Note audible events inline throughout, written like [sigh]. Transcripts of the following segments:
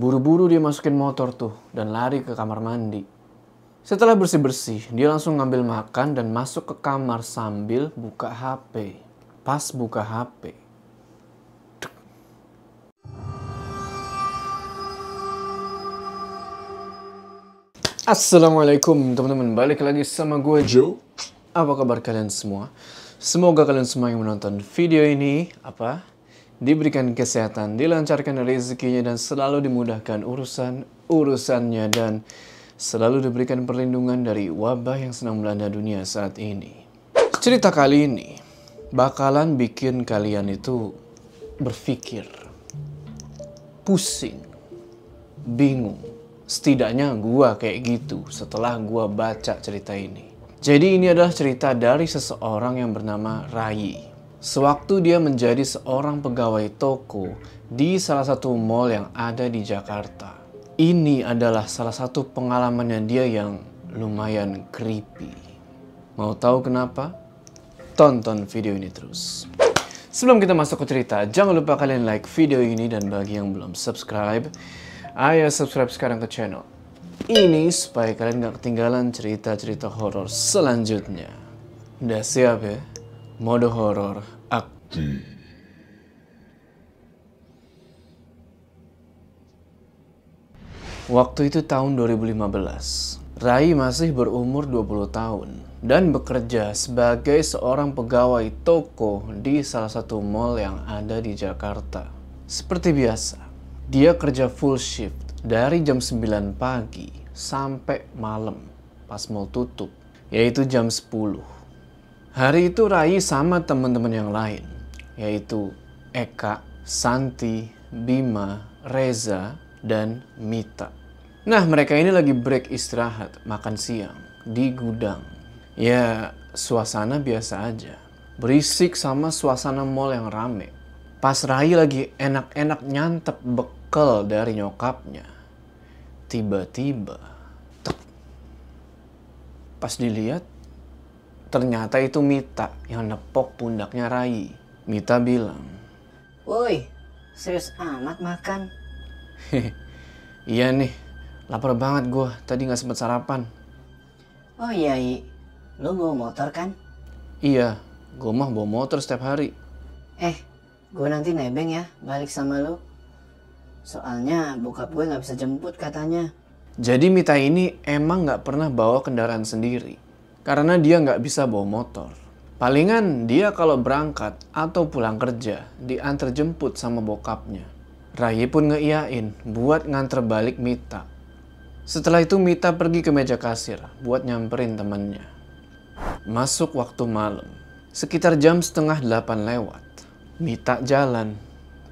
Buru-buru dia masukin motor tuh dan lari ke kamar mandi. Setelah bersih-bersih, dia langsung ngambil makan dan masuk ke kamar sambil buka HP. Pas buka HP, Assalamualaikum teman-teman, balik lagi sama gue Joe. Apa kabar kalian semua? Semoga kalian semua yang menonton video ini apa diberikan kesehatan, dilancarkan rezekinya dan selalu dimudahkan urusan urusannya dan selalu diberikan perlindungan dari wabah yang sedang melanda dunia saat ini. Cerita kali ini bakalan bikin kalian itu berpikir, pusing, bingung Setidaknya gua kayak gitu setelah gua baca cerita ini. Jadi ini adalah cerita dari seseorang yang bernama Rai. Sewaktu dia menjadi seorang pegawai toko di salah satu mall yang ada di Jakarta. Ini adalah salah satu pengalamannya dia yang lumayan creepy. Mau tahu kenapa? Tonton video ini terus. Sebelum kita masuk ke cerita, jangan lupa kalian like video ini dan bagi yang belum subscribe, Ayo subscribe sekarang ke channel ini supaya kalian gak ketinggalan cerita-cerita horor selanjutnya. Udah siap ya? Mode horor aktif. Waktu itu tahun 2015. Rai masih berumur 20 tahun dan bekerja sebagai seorang pegawai toko di salah satu mall yang ada di Jakarta. Seperti biasa, dia kerja full shift dari jam 9 pagi sampai malam pas mau tutup, yaitu jam 10. Hari itu Rai sama teman-teman yang lain, yaitu Eka, Santi, Bima, Reza, dan Mita. Nah, mereka ini lagi break istirahat, makan siang di gudang. Ya, suasana biasa aja. Berisik sama suasana mall yang rame. Pas Rai lagi enak-enak nyantep bek bekel dari nyokapnya. Tiba-tiba, pas dilihat, ternyata itu Mita yang nepok pundaknya Rai. Mita bilang, Woi, serius amat makan? [laughs] iya nih, lapar banget gue. Tadi gak sempet sarapan. Oh iya, I. Lu bawa motor kan? Iya, gue mah bawa motor setiap hari. Eh, gue nanti nebeng ya, balik sama lu. Soalnya bokap gue nggak bisa jemput katanya. Jadi Mita ini emang nggak pernah bawa kendaraan sendiri. Karena dia nggak bisa bawa motor. Palingan dia kalau berangkat atau pulang kerja diantar jemput sama bokapnya. Rai pun ngeiyain buat nganter balik Mita. Setelah itu Mita pergi ke meja kasir buat nyamperin temannya. Masuk waktu malam, sekitar jam setengah delapan lewat. Mita jalan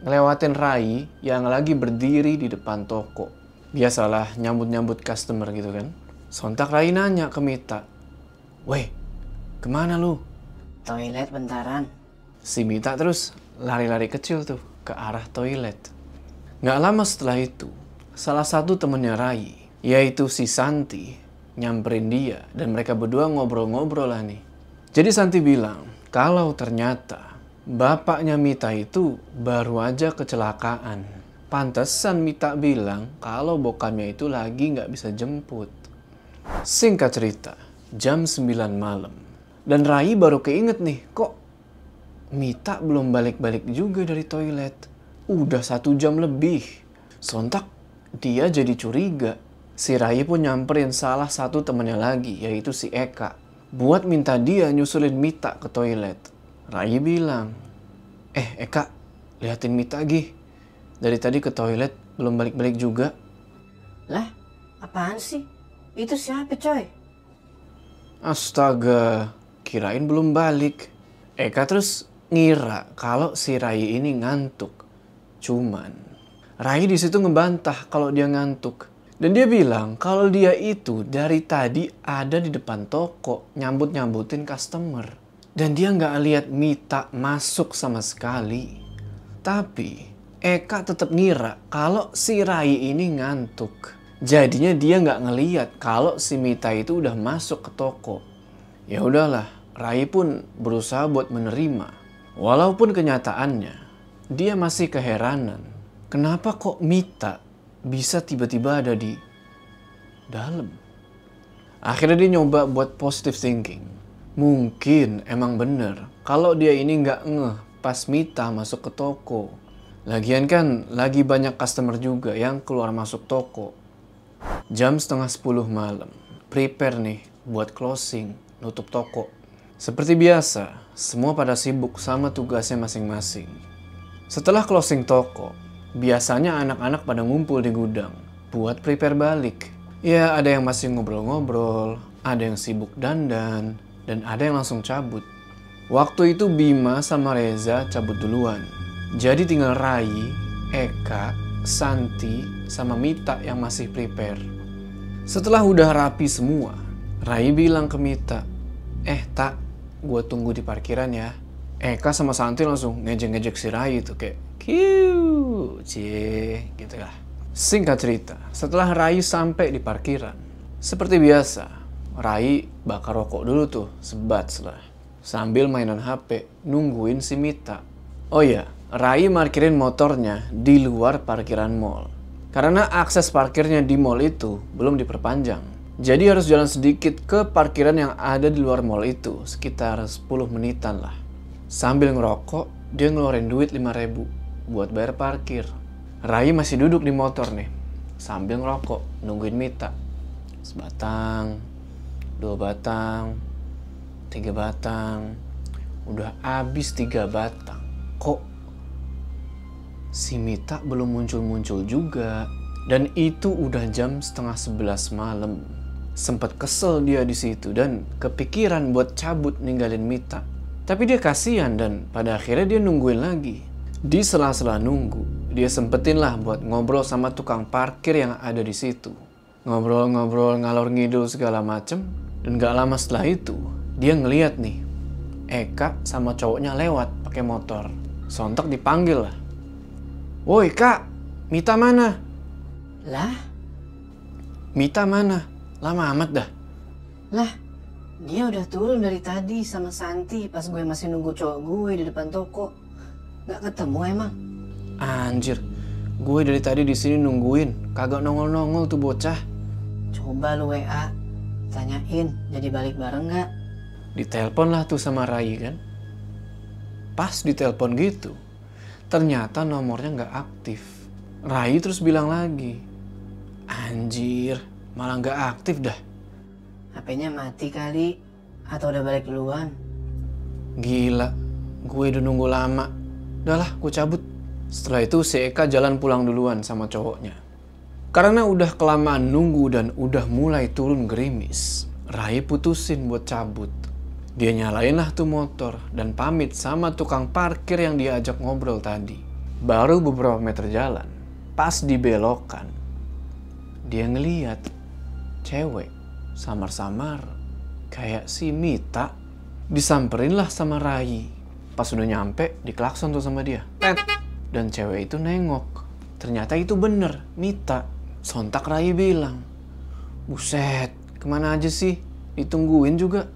ngelewatin Rai yang lagi berdiri di depan toko. Biasalah nyambut-nyambut customer gitu kan. Sontak Rai nanya ke Mita. Weh, ke mana lu? Toilet bentaran. Si Mita terus lari-lari kecil tuh ke arah toilet. Nggak lama setelah itu, salah satu temennya Rai, yaitu si Santi, nyamperin dia dan mereka berdua ngobrol-ngobrol lah nih. Jadi Santi bilang, kalau ternyata Bapaknya Mita itu baru aja kecelakaan. Pantesan Mita bilang kalau bokapnya itu lagi nggak bisa jemput. Singkat cerita, jam 9 malam. Dan Rai baru keinget nih, kok Mita belum balik-balik juga dari toilet. Udah satu jam lebih. Sontak dia jadi curiga. Si Rai pun nyamperin salah satu temannya lagi, yaitu si Eka. Buat minta dia nyusulin Mita ke toilet. Rai bilang, eh Eka, liatin Mita lagi. Dari tadi ke toilet belum balik-balik juga. Lah, apaan sih? Itu siapa coy? Astaga, kirain belum balik. Eka terus ngira kalau si Rai ini ngantuk. Cuman, Rai di situ ngebantah kalau dia ngantuk. Dan dia bilang kalau dia itu dari tadi ada di depan toko nyambut-nyambutin customer. Dan dia nggak lihat Mita masuk sama sekali. Tapi Eka tetap ngira kalau si Rai ini ngantuk. Jadinya dia nggak ngeliat kalau si Mita itu udah masuk ke toko. Ya udahlah, Rai pun berusaha buat menerima. Walaupun kenyataannya dia masih keheranan. Kenapa kok Mita bisa tiba-tiba ada di dalam. Akhirnya dia nyoba buat positive thinking. Mungkin emang bener kalau dia ini nggak ngeh pas Mita masuk ke toko. Lagian kan lagi banyak customer juga yang keluar masuk toko. Jam setengah 10 malam. Prepare nih buat closing, nutup toko. Seperti biasa, semua pada sibuk sama tugasnya masing-masing. Setelah closing toko, biasanya anak-anak pada ngumpul di gudang buat prepare balik. Ya, ada yang masih ngobrol-ngobrol, ada yang sibuk dandan, dan ada yang langsung cabut. Waktu itu Bima sama Reza cabut duluan. Jadi tinggal Rai, Eka, Santi, sama Mita yang masih prepare. Setelah udah rapi semua, Rai bilang ke Mita, Eh tak, gue tunggu di parkiran ya. Eka sama Santi langsung ngejek-ngejek si Rai itu kayak, Kiu, cie, gitu lah. Singkat cerita, setelah Rai sampai di parkiran, seperti biasa, Rai bakar rokok dulu tuh, sebat lah sambil mainan HP nungguin si Mita. Oh iya, Rai parkirin motornya di luar parkiran mall. Karena akses parkirnya di mall itu belum diperpanjang. Jadi harus jalan sedikit ke parkiran yang ada di luar mall itu, sekitar 10 menitan lah. Sambil ngerokok, dia ngeluarin duit 5000 buat bayar parkir. Rai masih duduk di motor nih, sambil ngerokok, nungguin Mita. Sebatang, dua batang, tiga batang udah habis tiga batang kok si Mita belum muncul-muncul juga dan itu udah jam setengah sebelas malam sempat kesel dia di situ dan kepikiran buat cabut ninggalin Mita tapi dia kasihan dan pada akhirnya dia nungguin lagi di sela-sela nunggu dia sempetin lah buat ngobrol sama tukang parkir yang ada di situ ngobrol-ngobrol ngalor ngidul segala macem dan gak lama setelah itu dia ngeliat nih Eka sama cowoknya lewat pakai motor. Sontak dipanggil lah. Woi kak, Mita mana? Lah? Mita mana? Lama amat dah. Lah, dia udah turun dari tadi sama Santi pas gue masih nunggu cowok gue di depan toko. Gak ketemu emang? Anjir, gue dari tadi di sini nungguin, kagak nongol-nongol tuh bocah. Coba lu WA, tanyain jadi balik bareng gak? Ditelepon lah tuh sama Rai kan. Pas ditelepon gitu, ternyata nomornya nggak aktif. Rai terus bilang lagi, anjir, malah nggak aktif dah. HP-nya mati kali, atau udah balik duluan. Gila, gue udah nunggu lama. Udah lah, gue cabut. Setelah itu si Eka jalan pulang duluan sama cowoknya. Karena udah kelamaan nunggu dan udah mulai turun gerimis, Rai putusin buat cabut. Dia nyalain lah tuh motor dan pamit sama tukang parkir yang diajak ngobrol tadi. Baru beberapa meter jalan, pas di belokan, dia ngeliat cewek samar-samar kayak si Mita disamperin lah sama Rai. Pas udah nyampe, diklakson tuh sama dia. Dan cewek itu nengok. Ternyata itu bener, Mita. Sontak Rai bilang, Buset, ke mana aja sih? Ditungguin juga.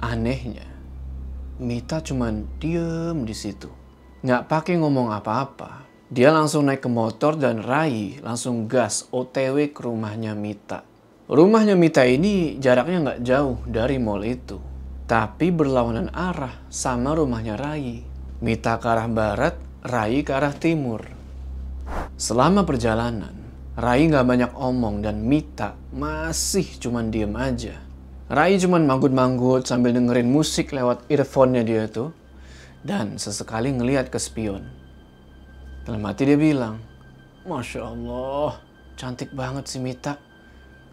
Anehnya, Mita cuman diem di situ. Nggak pakai ngomong apa-apa. Dia langsung naik ke motor dan Rai langsung gas OTW ke rumahnya Mita. Rumahnya Mita ini jaraknya nggak jauh dari mall itu. Tapi berlawanan arah sama rumahnya Rai. Mita ke arah barat, Rai ke arah timur. Selama perjalanan, Rai nggak banyak omong dan Mita masih cuman diem aja. Rai cuman manggut-manggut sambil dengerin musik lewat earphone-nya dia tuh. Dan sesekali ngeliat ke spion. Dalam hati dia bilang, Masya Allah, cantik banget si Mita.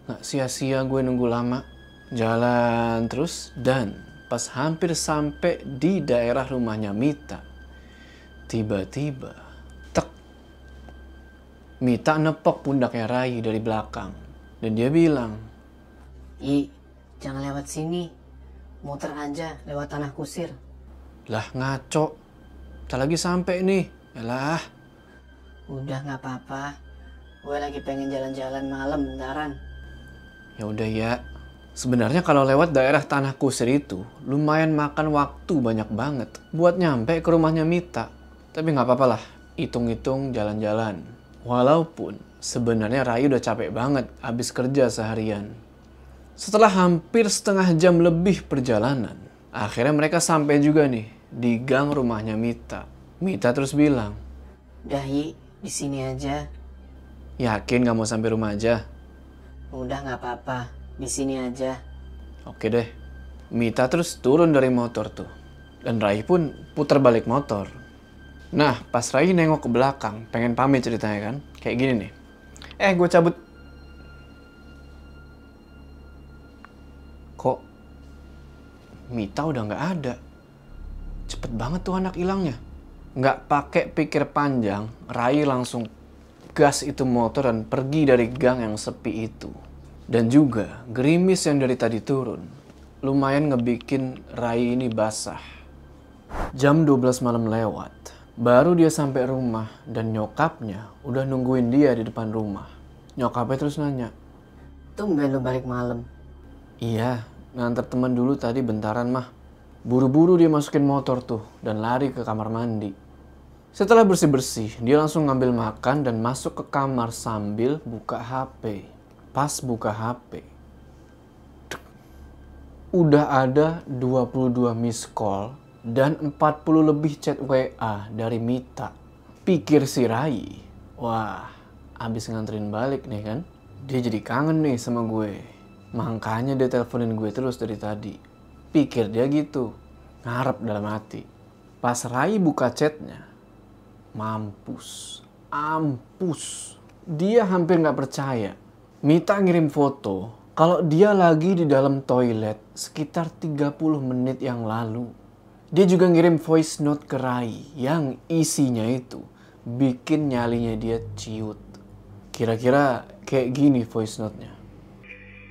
Gak sia-sia gue nunggu lama. Jalan terus dan pas hampir sampai di daerah rumahnya Mita. Tiba-tiba, tek. Mita nepok pundaknya Rai dari belakang. Dan dia bilang, I, Jangan lewat sini. Muter aja lewat tanah kusir. Lah ngaco. Tak lagi sampai nih. Yalah. Udah nggak apa-apa. Gue lagi pengen jalan-jalan malam bentaran. Ya udah ya. Sebenarnya kalau lewat daerah tanah kusir itu, lumayan makan waktu banyak banget buat nyampe ke rumahnya Mita. Tapi nggak apa-apa lah, hitung-hitung jalan-jalan. Walaupun sebenarnya Rai udah capek banget abis kerja seharian. Setelah hampir setengah jam lebih perjalanan, akhirnya mereka sampai juga nih di gang rumahnya Mita. Mita terus bilang, Udah Yi, di sini aja. yakin gak mau sampai rumah aja? Udah nggak apa-apa, di sini aja. Oke deh. Mita terus turun dari motor tuh. Dan Rai pun putar balik motor. Nah, pas Rai nengok ke belakang, pengen pamit ceritanya kan. Kayak gini nih. Eh, gue cabut. Kok Mita udah nggak ada? Cepet banget tuh anak hilangnya. Nggak pakai pikir panjang, Rai langsung gas itu motor dan pergi dari gang yang sepi itu. Dan juga gerimis yang dari tadi turun, lumayan ngebikin Rai ini basah. Jam 12 malam lewat, baru dia sampai rumah dan nyokapnya udah nungguin dia di depan rumah. Nyokapnya terus nanya, Tumben lu balik malam. Iya, nganter teman dulu tadi bentaran mah. Buru-buru dia masukin motor tuh dan lari ke kamar mandi. Setelah bersih-bersih, dia langsung ngambil makan dan masuk ke kamar sambil buka HP. Pas buka HP, udah ada 22 miss call dan 40 lebih chat WA dari Mita. Pikir si Rai, wah abis nganterin balik nih kan. Dia jadi kangen nih sama gue. Makanya dia teleponin gue terus dari tadi. Pikir dia gitu. Ngarep dalam hati. Pas Rai buka chatnya. Mampus. Ampus. Dia hampir nggak percaya. Mita ngirim foto kalau dia lagi di dalam toilet sekitar 30 menit yang lalu. Dia juga ngirim voice note ke Rai yang isinya itu bikin nyalinya dia ciut. Kira-kira kayak gini voice note-nya.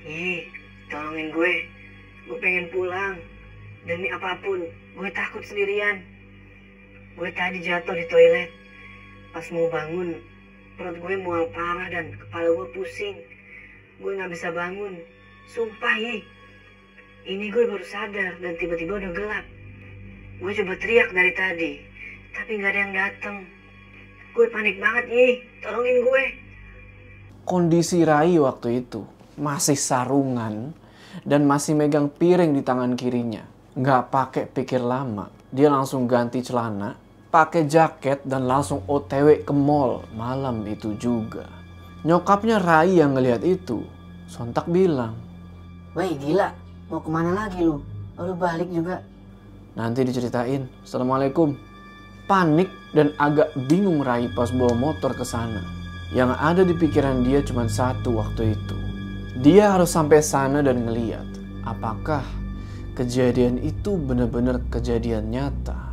Ih, tolongin gue. Gue pengen pulang. Demi apa pun, gue takut sendirian. Gue tadi jatuh di toilet. Pas mau bangun, perut gue mual parah dan kepala gue pusing. Gue gak bisa bangun. Sumpah, Yi. Ini gue baru sadar dan tiba-tiba udah gelap. Gue coba teriak dari tadi, tapi gak ada yang datang. Gue panik banget, Yi. Tolongin gue. Kondisi Rai waktu itu masih sarungan dan masih megang piring di tangan kirinya. Nggak pakai pikir lama, dia langsung ganti celana, pakai jaket dan langsung OTW ke mall malam itu juga. Nyokapnya Rai yang ngelihat itu, sontak bilang, Woi, gila. Mau ke mana lagi lu? Lu balik juga. nanti diceritain. Assalamualaikum. Panik dan agak bingung Rai pas bawa motor ke sana. Yang ada di pikiran dia cuma satu waktu itu. Dia harus sampai sana dan ngeliat apakah kejadian itu benar-benar kejadian nyata.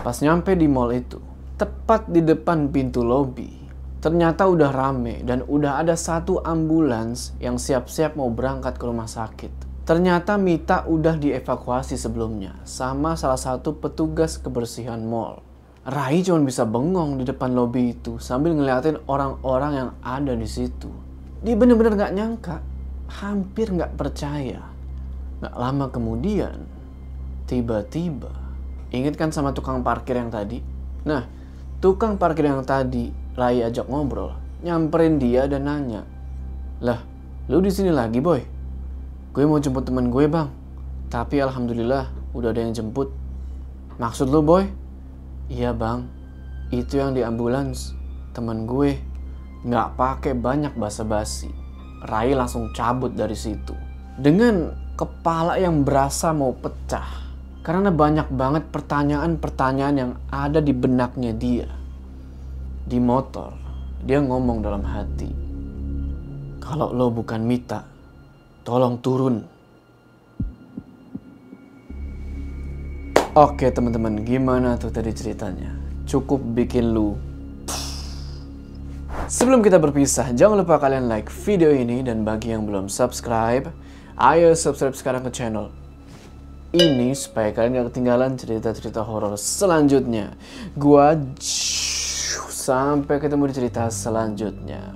Pas nyampe di mall itu, tepat di depan pintu lobi, ternyata udah rame dan udah ada satu ambulans yang siap-siap mau berangkat ke rumah sakit. Ternyata Mita udah dievakuasi sebelumnya sama salah satu petugas kebersihan mall. Rai cuma bisa bengong di depan lobi itu sambil ngeliatin orang-orang yang ada di situ. Dia bener-bener gak nyangka, hampir gak percaya. Gak lama kemudian, tiba-tiba, inget kan sama tukang parkir yang tadi? Nah, tukang parkir yang tadi Rai ajak ngobrol, nyamperin dia dan nanya, lah, lu di sini lagi boy? Gue mau jemput temen gue bang, tapi alhamdulillah udah ada yang jemput. Maksud lu boy? Iya bang, itu yang di ambulans temen gue nggak pakai banyak basa-basi. Rai langsung cabut dari situ dengan kepala yang berasa mau pecah karena banyak banget pertanyaan-pertanyaan yang ada di benaknya dia. Di motor, dia ngomong dalam hati, kalau lo bukan Mita, tolong turun. Oke teman-teman, gimana tuh tadi ceritanya? Cukup bikin lu Sebelum kita berpisah, jangan lupa kalian like video ini dan bagi yang belum subscribe, ayo subscribe sekarang ke channel ini supaya kalian gak ketinggalan cerita-cerita horor selanjutnya. Gua sampai ketemu di cerita selanjutnya.